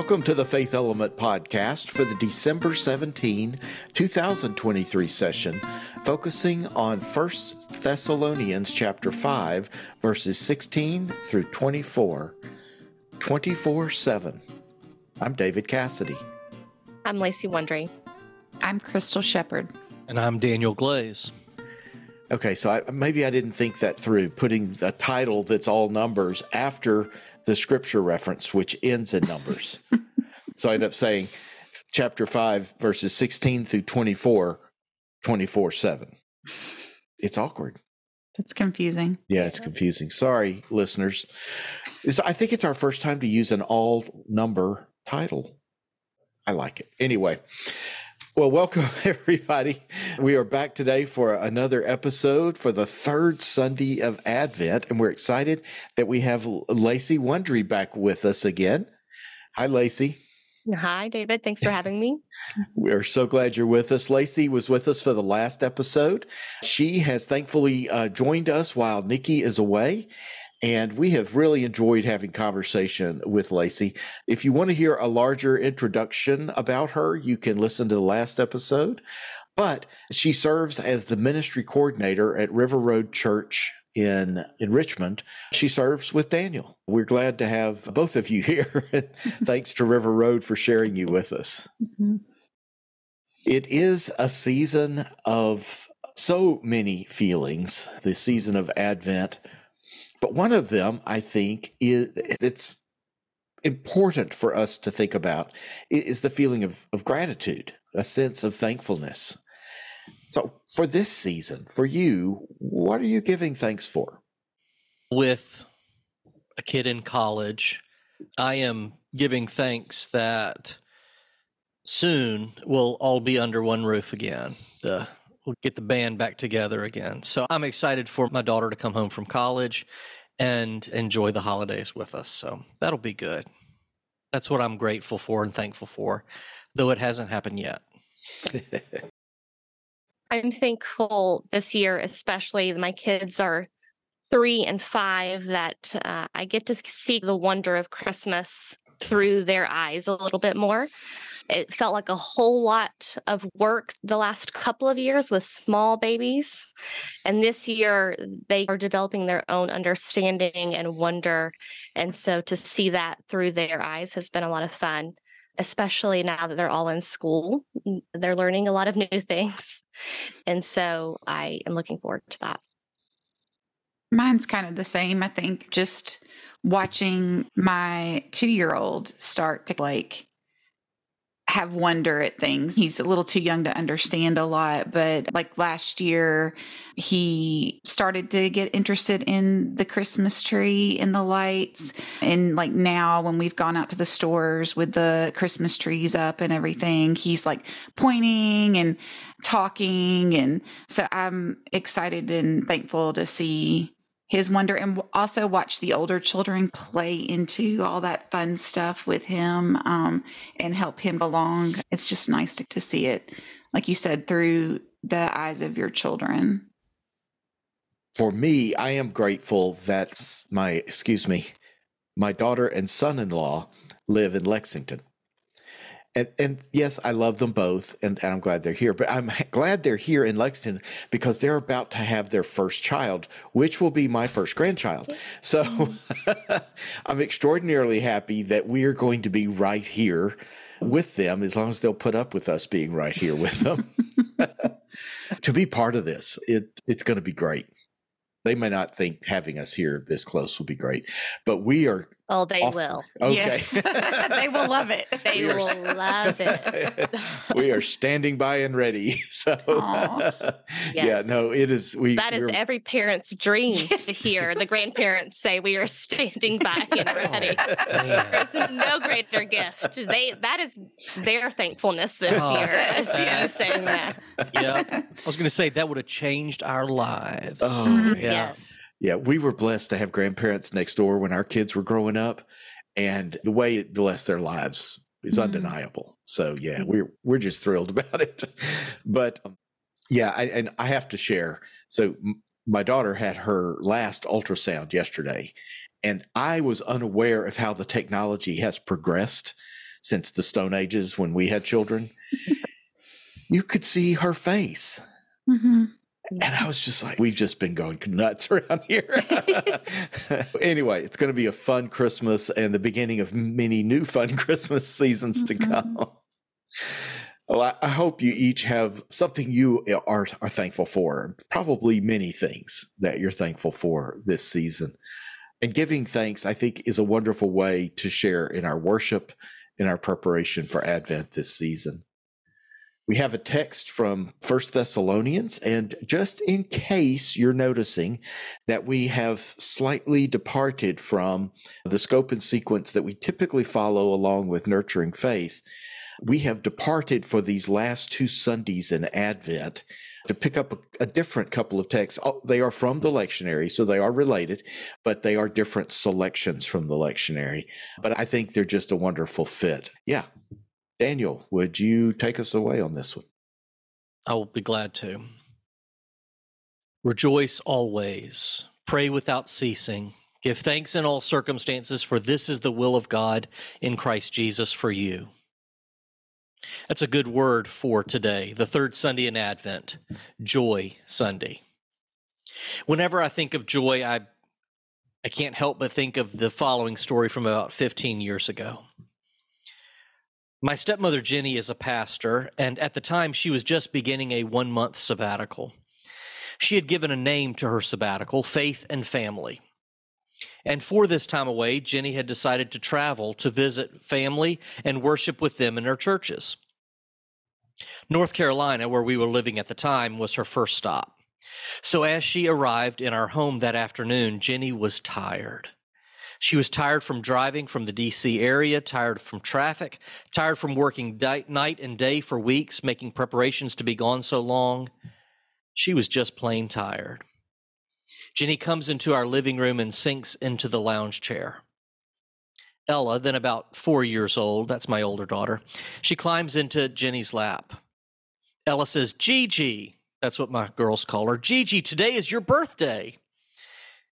Welcome to the Faith Element podcast for the December 17, 2023 session, focusing on 1 Thessalonians chapter 5, verses 16 through 24, 24 7. I'm David Cassady. I'm Lacey Wondree. I'm Crystal Shepherd. And I'm Daniel Glaze. Okay, so I, maybe I didn't think that through, putting the title that's all numbers after the scripture reference, which ends in numbers. so I end up saying chapter 5, verses 16 through 24, 24 7. It's awkward. That's confusing. Yeah, it's confusing. Sorry, listeners. It's, I think it's our first time to use an all number title. I like it. Anyway, well, welcome everybody. We are back today for another episode for the third Sunday of Advent, and we're excited that we have Lacey Wondree back with us again. Hi, Lacey. Hi, David. Thanks for having me. We're so glad you're with us. Lacey was with us for the last episode. She has thankfully uh, joined us while Nikki is away. And we have really enjoyed having conversation with Lacey. If you want to hear a larger introduction about her, you can listen to the last episode. But she serves as the ministry coordinator at River Road Church in in Richmond. She serves with Daniel. We're glad to have both of you here. Thanks to River Road for sharing you with us. Mm-hmm. It is a season of so many feelings, the season of Advent but one of them, I think, is it's important for us to think about is the feeling of, of gratitude, a sense of thankfulness. So, for this season, for you, what are you giving thanks for? With a kid in college, I am giving thanks that soon we'll all be under one roof again. The we'll get the band back together again. So I'm excited for my daughter to come home from college and enjoy the holidays with us. So that'll be good. That's what I'm grateful for and thankful for, though it hasn't happened yet. I'm thankful this year, especially my kids are three and five, that uh, I get to see the wonder of Christmas through their eyes a little bit more. It felt like a whole lot of work the last couple of years with small babies. And this year, they are developing their own understanding and wonder. And so to see that through their eyes has been a lot of fun, especially now that they're all in school. They're learning a lot of new things. And so I am looking forward to that. Mine's kind of the same. I think just watching my two year old start to like have wonder at things. He's a little too young to understand a lot, but like last year, he started to get interested in the Christmas tree and the lights. And like now, when we've gone out to the stores with the Christmas trees up and everything, he's like pointing and talking. And so I'm excited and thankful to see his wonder and also watch the older children play into all that fun stuff with him um, and help him along. It's just nice to, to see it, like you said, through the eyes of your children. For me, I am grateful that my, excuse me, my daughter and son in law live in Lexington. And, and yes, I love them both, and, and, I'm glad they're here. But I'm glad they're here in Lexington because they're about to have their first child, which will be my first grandchild. So I'm extraordinarily happy that we are going to be right here with them, as long as they'll put up with us being right here with them. to be part of this, it it's going to be great. They may not think having us here this close will be great, but we are Oh, they off. will. Okay. Yes. they will love it. They will love it. we are standing by and ready. So yes. yeah, no, it is we That is every parent's dream yes. to hear the grandparents say we are standing by and ready. There's no greater gift. They that is their thankfulness this oh, year. Yes, yes. Saying that. Yeah. I was gonna say that would have changed our lives. Oh mm-hmm. yeah. Yes. Yeah, we were blessed to have grandparents next door when our kids were growing up, and the way it blessed their lives is mm-hmm. undeniable. So yeah, mm-hmm. we're we're just thrilled about it. but um, yeah, I, and I have to share. So m- my daughter had her last ultrasound yesterday, and I was unaware of how the technology has progressed. since the Stone Ages when we had children. you could see her face. Mm-hmm. And I was just like, we've just been going nuts around here. anyway, it's going to be a fun Christmas and the beginning of many new fun Christmas seasons to Mhm. come. Well, I, I hope you each have something you are, are thankful for, probably many things that you're thankful for this season. And giving thanks, I think, is a wonderful way to share in our worship, in our preparation for Advent this season. We have a text from First Thessalonians, and just in case you're noticing that we have slightly departed from the scope and sequence that we typically follow along with nurturing faith, we have departed for these last two Sundays in Advent to pick up a, a different couple of texts. Oh, They are from the lectionary, so they are related, but they are different selections from the lectionary. But I think they're just a wonderful fit. Yeah. Daniel, would you take us away on this one? I will be glad to. Rejoice always, pray without ceasing, give thanks in all circumstances, for this is the will of God in Christ Jesus for you. That's a good word for today, the third Sunday in Advent, Joy Sunday. Whenever I think of joy, I I can't help but think of the following story from about 15 years ago. My stepmother Jenny is a pastor, and at the time she was just beginning a one month sabbatical. She had given a name to her sabbatical, Faith and Family. And for this time away, Jenny had decided to travel to visit family and worship with them in their churches. North Carolina, where we were living at the time, was her first stop. So as she arrived in our home that afternoon, Jenny was tired. She was tired from driving from the DC area, tired from traffic, tired from working di- night and day for weeks, making preparations to be gone so long. She was just plain tired. Jenny comes into our living room and sinks into the lounge chair. Ella, then about four years old, that's my older daughter, she climbs into Jenny's lap. Ella says, Gigi, that's what my girls call her, Gigi, today is your birthday.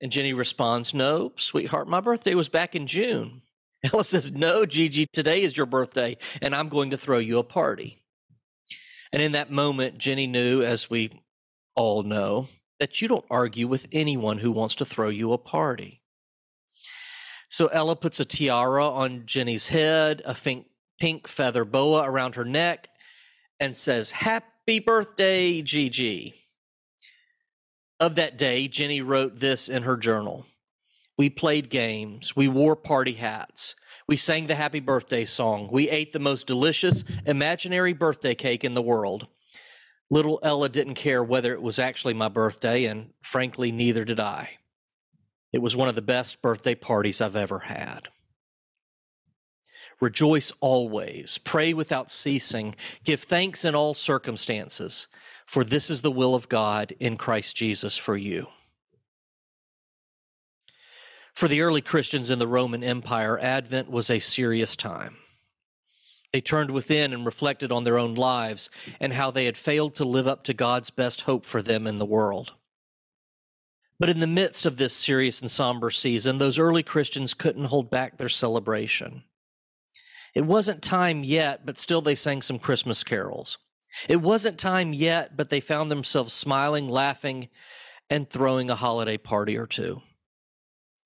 And Jenny responds, No, sweetheart, my birthday was back in June. Ella says, No, Gigi, today is your birthday, and I'm going to throw you a party. And in that moment, Jenny knew, as we all know, that you don't argue with anyone who wants to throw you a party. So Ella puts a tiara on Jenny's head, a pink, pink feather boa around her neck, and says, Happy birthday, Gigi. Of that day, Jenny wrote this in her journal. We played games. We wore party hats. We sang the happy birthday song. We ate the most delicious imaginary birthday cake in the world. Little Ella didn't care whether it was actually my birthday, and frankly, neither did I. It was one of the best birthday parties I've ever had. Rejoice always, pray without ceasing, give thanks in all circumstances, for this is the will of God in Christ Jesus for you. For the early Christians in the Roman Empire, Advent was a serious time. They turned within and reflected on their own lives and how they had failed to live up to God's best hope for them in the world. But in the midst of this serious and somber season, those early Christians couldn't hold back their celebration. It wasn't time yet, but still they sang some Christmas carols. It wasn't time yet, but they found themselves smiling, laughing, and throwing a holiday party or two.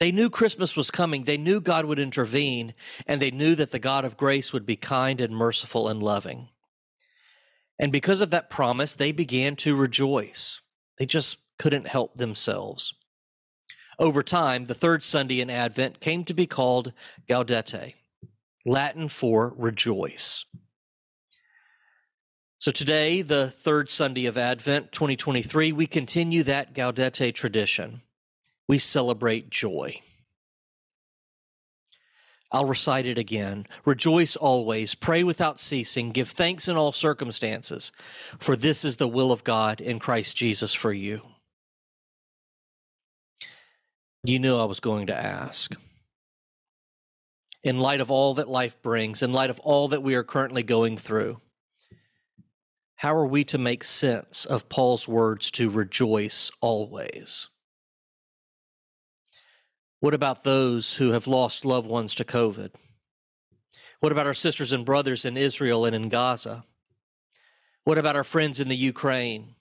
They knew Christmas was coming. They knew God would intervene, and they knew that the God of grace would be kind and merciful and loving. And because of that promise, they began to rejoice. They just couldn't help themselves. Over time, the third Sunday in Advent came to be called Gaudete, Latin for rejoice. So today, the third Sunday of Advent 2023, we continue that Gaudete tradition. We celebrate joy. I'll recite it again. Rejoice always, pray without ceasing, give thanks in all circumstances, for this is the will of God in Christ Jesus for you. You knew I was going to ask. In light of all that life brings, in light of all that we are currently going through, how are we to make sense of Paul's words to rejoice always? What about those who have lost loved ones to COVID? What about our sisters and brothers in Israel and in Gaza? What about our friends in the Ukraine?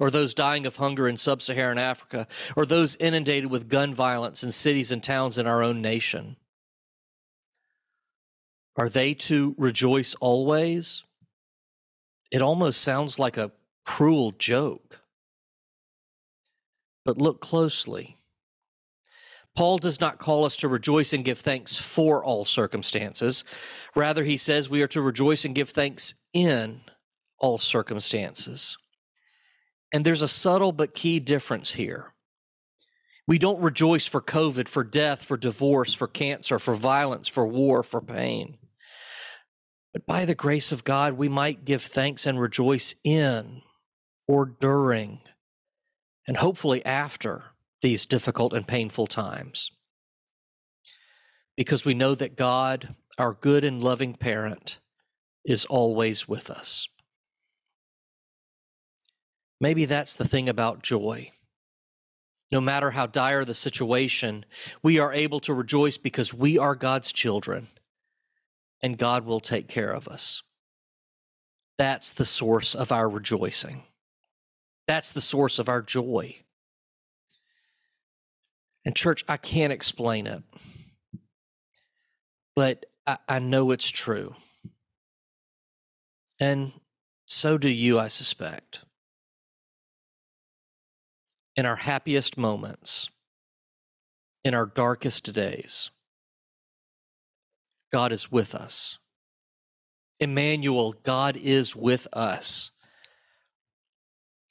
Or those dying of hunger in sub Saharan Africa? Or those inundated with gun violence in cities and towns in our own nation? Are they to rejoice always? It almost sounds like a cruel joke. But look closely. Paul does not call us to rejoice and give thanks for all circumstances. Rather, he says we are to rejoice and give thanks in all circumstances. And there's a subtle but key difference here. We don't rejoice for COVID, for death, for divorce, for cancer, for violence, for war, for pain. But by the grace of God, we might give thanks and rejoice in or during and hopefully after these difficult and painful times. Because we know that God, our good and loving parent, is always with us. Maybe that's the thing about joy. No matter how dire the situation, we are able to rejoice because we are God's children and God will take care of us. That's the source of our rejoicing. That's the source of our joy. And, church, I can't explain it, but I, I, know it's true. And so do you, I suspect. In our happiest moments, in our darkest days, God is with us. Emmanuel, God is with us.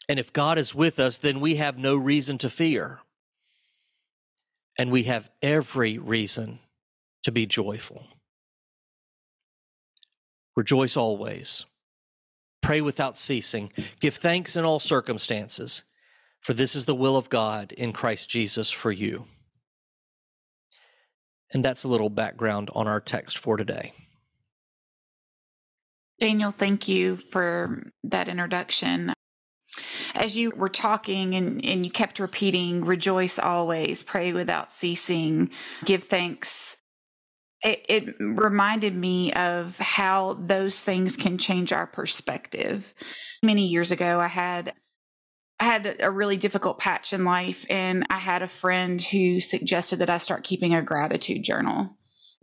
And if God is with us, then we have no reason to fear. And we have every reason to be joyful. Rejoice always. Pray without ceasing. Give thanks in all circumstances, for this is the will of God in Christ Jesus for you. And that's a little background on our text for today. Daniel, thank you for that introduction as you were talking and, and you kept repeating, rejoice always, pray without ceasing, give thanks, it, it reminded me of how those things can change our perspective. Many years ago, I had I had a really difficult patch in life, and I had a friend who suggested that I start keeping a gratitude journal.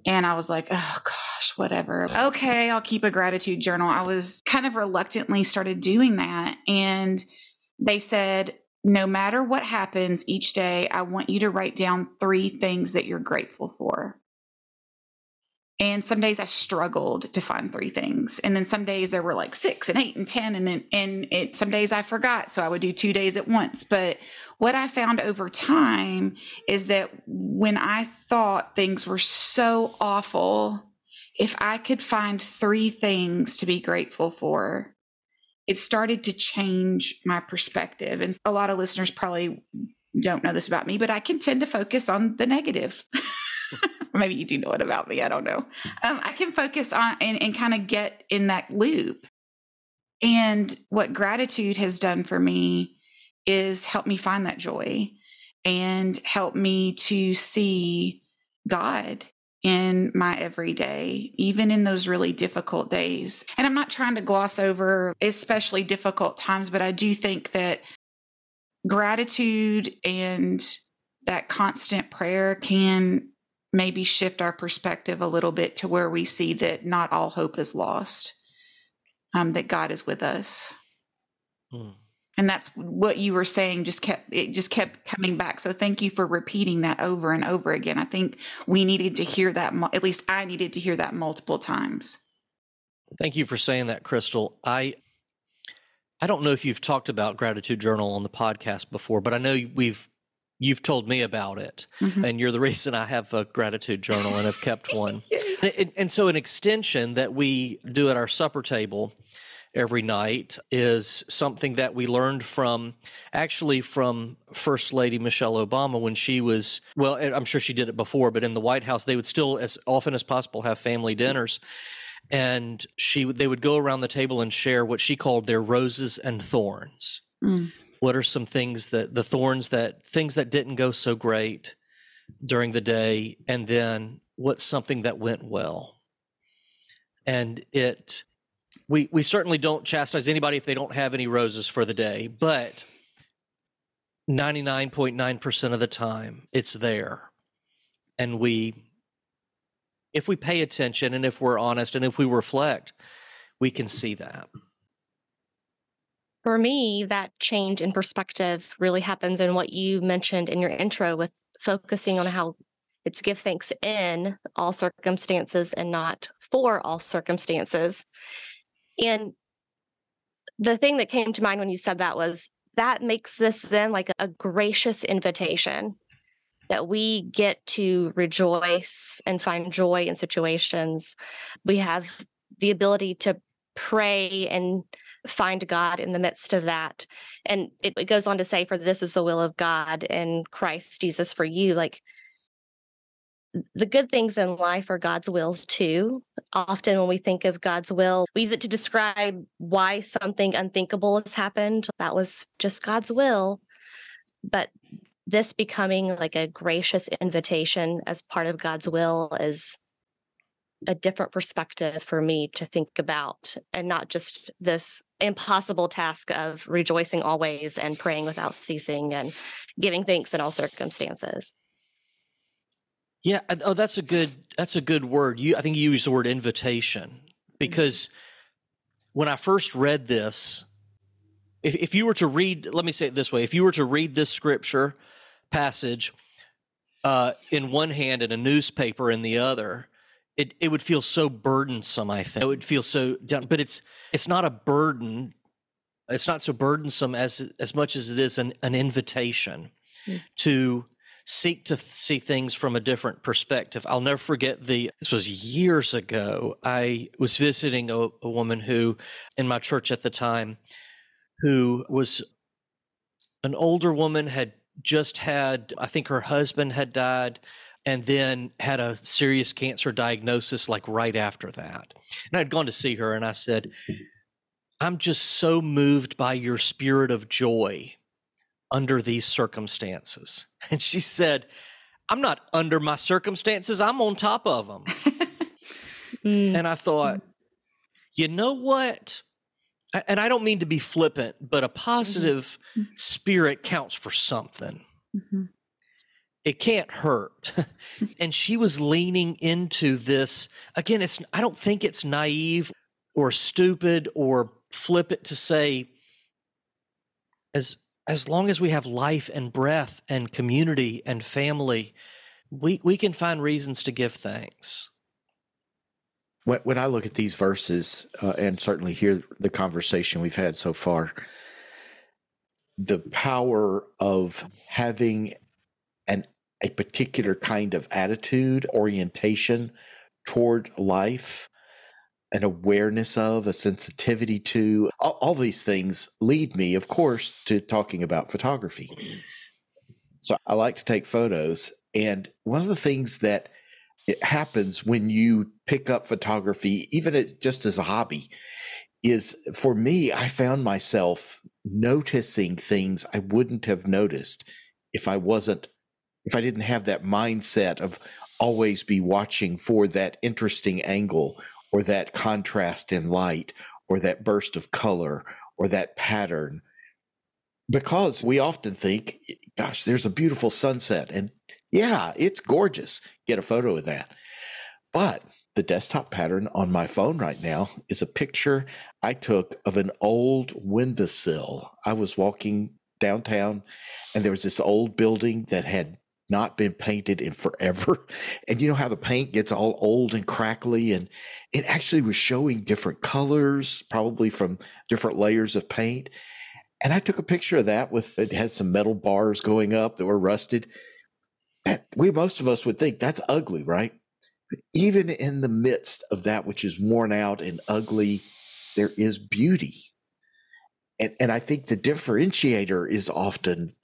And I was like, oh gosh, whatever. Okay, I'll keep a gratitude journal. I was kind of reluctantly started doing that. And they said, no matter what happens each day, I want you to write down three things that you're grateful for. And some days I struggled to find three things. And then some days there were like six and eight and 10. And and it, some days I forgot. So I would do two days at once. But what I found over time is that when I thought things were so awful, if I could find three things to be grateful for, it started to change my perspective. And a lot of listeners probably don't know this about me, but I can tend to focus on the negative. Maybe you do know it about me. I don't know. Um, I can focus on and, and kind of get in that loop. And what gratitude has done for me is help me find that joy and help me to see God in my everyday, even in those really difficult days. And I'm not trying to gloss over especially difficult times, but I do think that gratitude and that constant prayer can maybe shift our perspective a little bit to where we see that not all hope is lost, um, that God is with us. Mm and that's what you were saying just kept it just kept coming back. So thank you for repeating that over and over again. I think we needed to hear that at least i needed to hear that multiple times. Thank you for saying that crystal. I i don't know if you've talked about gratitude journal on the podcast before but i know we've you've told me about it mm-hmm. and you're the reason i have a gratitude journal and have kept one and, and so an extension that we do at our supper table every night is something that we learned from actually from First Lady Michelle Obama when she was, well, I'm sure she did it before, but in the White House, they would still, as often as possible, have family dinners. And she, they would go around the table and share what she called their roses and thorns. Mm. What are some things that the thorns that things that didn't go so great during the day, and then what's something that went well? and it we we certainly don't chastise anybody if they don't have any roses for the day, but 99.9% of the time it's there. And we if we pay attention and if we're honest and if we reflect, we can see that. For me, that change in perspective really happens in what you mentioned in your intro with focusing on how it's give thanks in all circumstances and not for all circumstances. And the thing that came to mind when you said that was that makes this then like a gracious invitation that we get to rejoice and find joy in situations. We have the ability to pray and find God in the midst of that. And it, it, goes on to say, For this is the will of God in Christ Jesus for you. Like the good things in life are God's will too. Often, when we think of God's will, we use it to describe why something unthinkable has happened. That was just God's will. But this becoming like a gracious invitation as part of God's will is a different perspective for me to think about and not just this impossible task of rejoicing always and praying without ceasing and giving thanks in all circumstances. Yeah, oh that's a good that's a good word. You I think you used the word invitation mm-hmm. because mm-hmm. when I first read this if, if you were to read let me say it this way, if you were to read this scripture passage uh, in one hand and a newspaper in the other, it it would feel so burdensome. I think it would feel so done, but it's it's not a burden. It's not so burdensome as as much as it is an, an invitation mm. to seek to th- see things from a different perspective. I'll never forget the this was years ago. I was visiting a, a woman who in my church at the time who was an older woman had just had I think her husband had died and then had a serious cancer diagnosis like right after that. And I'd gone to see her and I said, I'm just so moved by your spirit of joy under these circumstances. And she said, I'm not under my circumstances, I'm on top of them. mm. And I thought, you know what? And I don't mean to be flippant, but a mm-hmm. positive mm-hmm. spirit counts for something. Mm-hmm it can't hurt. And she was leaning into this again it's i don't think it's naive or stupid or flippant to say as as long as we have life and breath and community and family we we can find reasons to give thanks. When, when i look at these verses uh, and certainly hear the conversation we've had so far the power of having an a particular kind of attitude, orientation toward life, an awareness of, a sensitivity to. All, all, these things lead me, of course, to talking about photography. So I like to take photos. And one of the things that it happens when you pick up photography, even just as a hobby, is for me, I found myself noticing things I wouldn't have noticed if I wasn't if I didn't have that mindset of always be watching for that interesting angle or that contrast in light or that burst of color or that pattern. Because we often think, gosh, there's a beautiful sunset. And yeah, it's gorgeous. Get a photo of that. But the desktop pattern on my phone right now is a picture I took of an old windowsill. I was walking downtown and there was this old building that had not been painted in forever. And you know how the paint gets all old and crackly, and it actually was showing different colors, probably from different layers of paint. And I took a picture of that with it had some metal bars going up that were rusted. That we most of us would think that's ugly, right? But even in the midst of that which is worn out and ugly, there is beauty. And, and I think the differentiator is often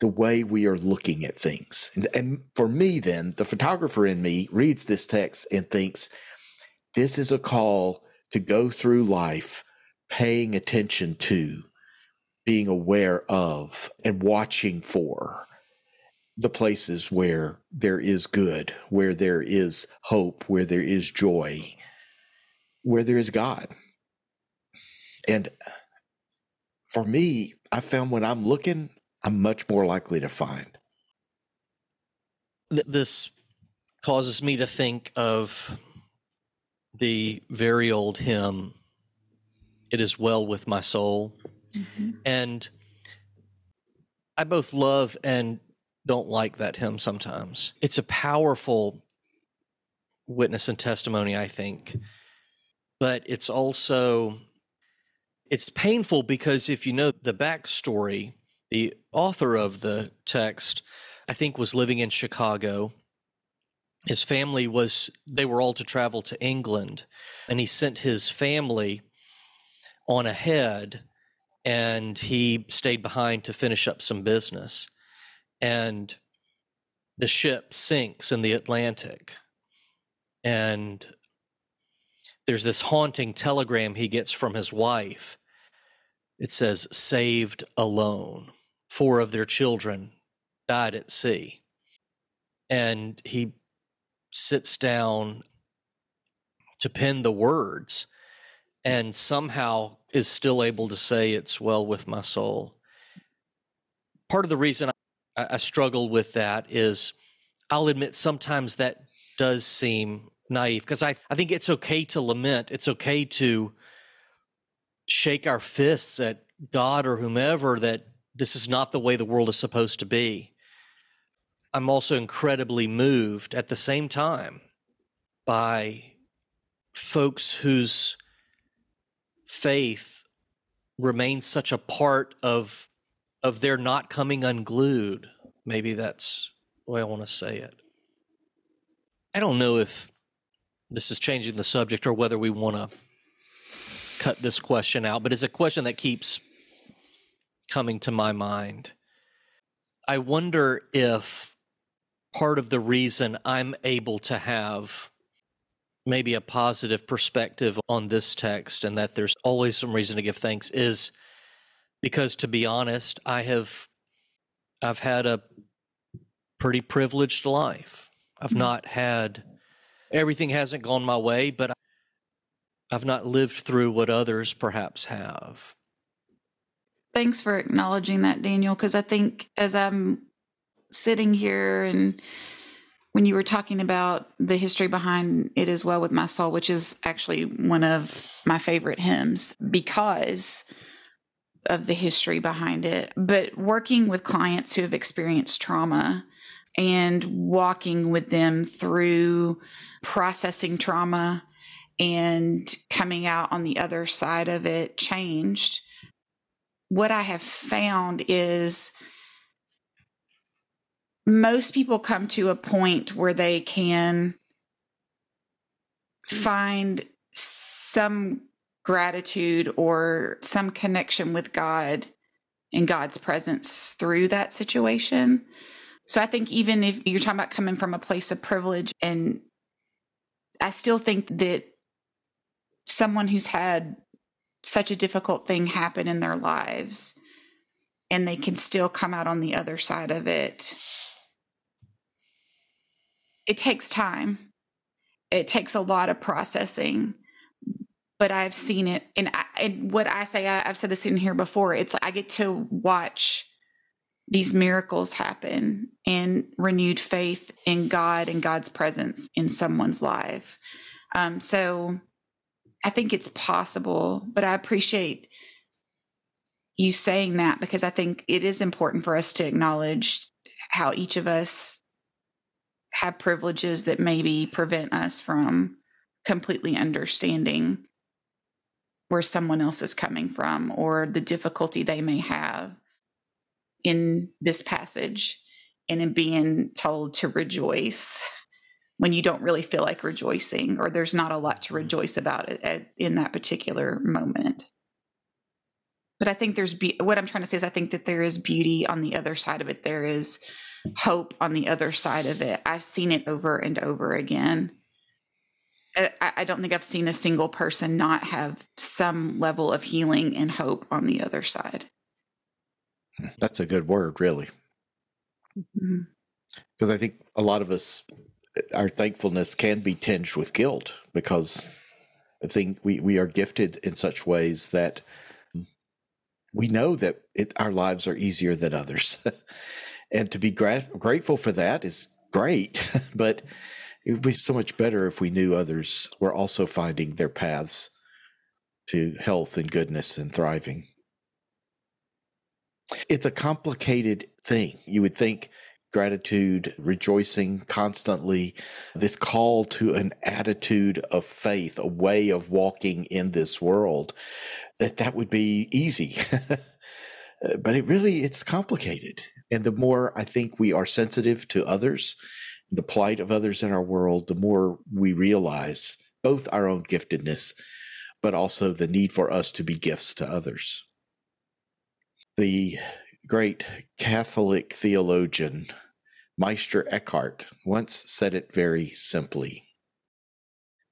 the way we are looking at things. And, and, for me, then, the photographer in me reads this text and thinks, this is a call to go through life paying attention to, being aware of, and watching for the places where there is good, where there is hope, where there is joy. where there is God. And for me, I found when I'm looking, I'm much more likely to find. This causes me to think of the very old hymn, It Is Well With My Soul. Mm-hmm. And I both love and don't like that hymn sometimes. It's a powerful witness and testimony, I think. But it's also it's painful because if you know the backstory, the author of the text, I think, was living in Chicago. His family was, they were all to travel to England, and he sent his family on ahead and he stayed behind to finish up some business. And the ship sinks in the Atlantic. And there's this haunting telegram he gets from his wife. It says, saved alone. Four of their children died at sea. And he sits down to pen the words and somehow is still able to say it's well with my soul. Part of the reason I, I struggle with that is I'll admit sometimes that does seem naive because I, I think it's okay to lament. It's okay to shake our fists at God or whomever that this is not the way the world is supposed to be. I'm also incredibly moved at the same time by folks whose faith remains such a part of of their not coming unglued. Maybe that's the way I want to say it. I don't know if this is changing the subject or whether we want to cut this question out, but it's a question that keeps coming to my mind. I wonder if part of the reason I'm able to have maybe a positive perspective on this text and that there's always some reason to give thanks is because to be honest i have i've had a pretty privileged life i've mm-hmm. not had everything hasn't gone my way but i've not lived through what others perhaps have thanks for acknowledging that daniel because i think as i'm sitting here and when you were talking about the history behind It Is Well With My Soul, which is actually one of my favorite hymns because of the history behind it. But working with clients who have experienced trauma and walking with them through processing trauma and coming out on the other side of it changed. What I have found is most people come to a point where they can find some gratitude or some connection with God and God's presence through that situation. So I think even if you're talking about coming from a place of privilege, and I still think that someone who's had such a difficult thing happen in their lives and they can still come out on the other side of it it takes time. It takes a lot of processing, but I've seen it. And, I, and what I say, I, have said this in here before. It's like I get to watch these miracles happen and renewed faith in God and God's presence in someone's life. Um, so I think it's possible, but I appreciate you saying that because I think it is important for us to acknowledge how each of us have privileges that maybe prevent us from completely understanding where someone else is coming from or the difficulty they may have in this passage and in being told to rejoice when you don't really feel like rejoicing or there's not a lot to rejoice about it at, in that particular moment but i think there's be- what i'm trying to say is i think that there is beauty on the other side of it there is hope on the other side of it. I've seen it over and over again. I, I, don't think I've seen a single person not have some level of healing and hope on the other side. That's a good word, really. Because mm-hmm. I think a lot of us, our thankfulness can be tinged with guilt because I think we, we are gifted in such ways that we know that it, our lives are easier than others. and to be gra- grateful for that is great, but it would be so much better if we knew others were also finding their paths to health and goodness and thriving. It's a complicated thing. You would think gratitude, rejoicing constantly, this call to an attitude of faith, a way of walking in this world, that that would be easy. but it really it's complicated. And the more I think we are sensitive to others, the plight of others in our world, the more we realize both our own giftedness, but also the need for us to be gifts to others. The great Catholic theologian Meister Eckhart once said it very simply.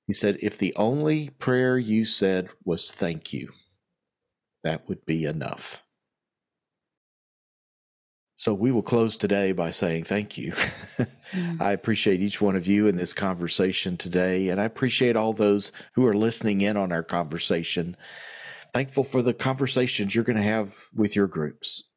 He said, If the only prayer you said was thank you, that would be enough. So we will close today by saying thank you. mm. I appreciate each one of you in this conversation today, and I appreciate all those who are listening in on our conversation. Thankful for the conversations you're going to have with your groups.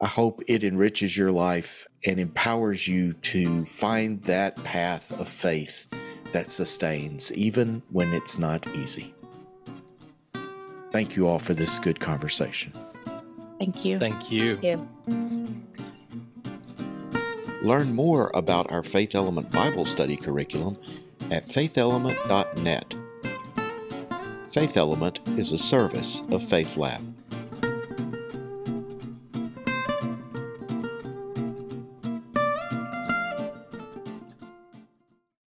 I hope it enriches your life and empowers you to find that path of faith that sustains, even when it's not easy. Thank you all for this good conversation. Thank you. Thank you. Thank you. Learn more about our Faith Element Bible study curriculum at faithelement.net. Faith Element is a service of Faith Lab.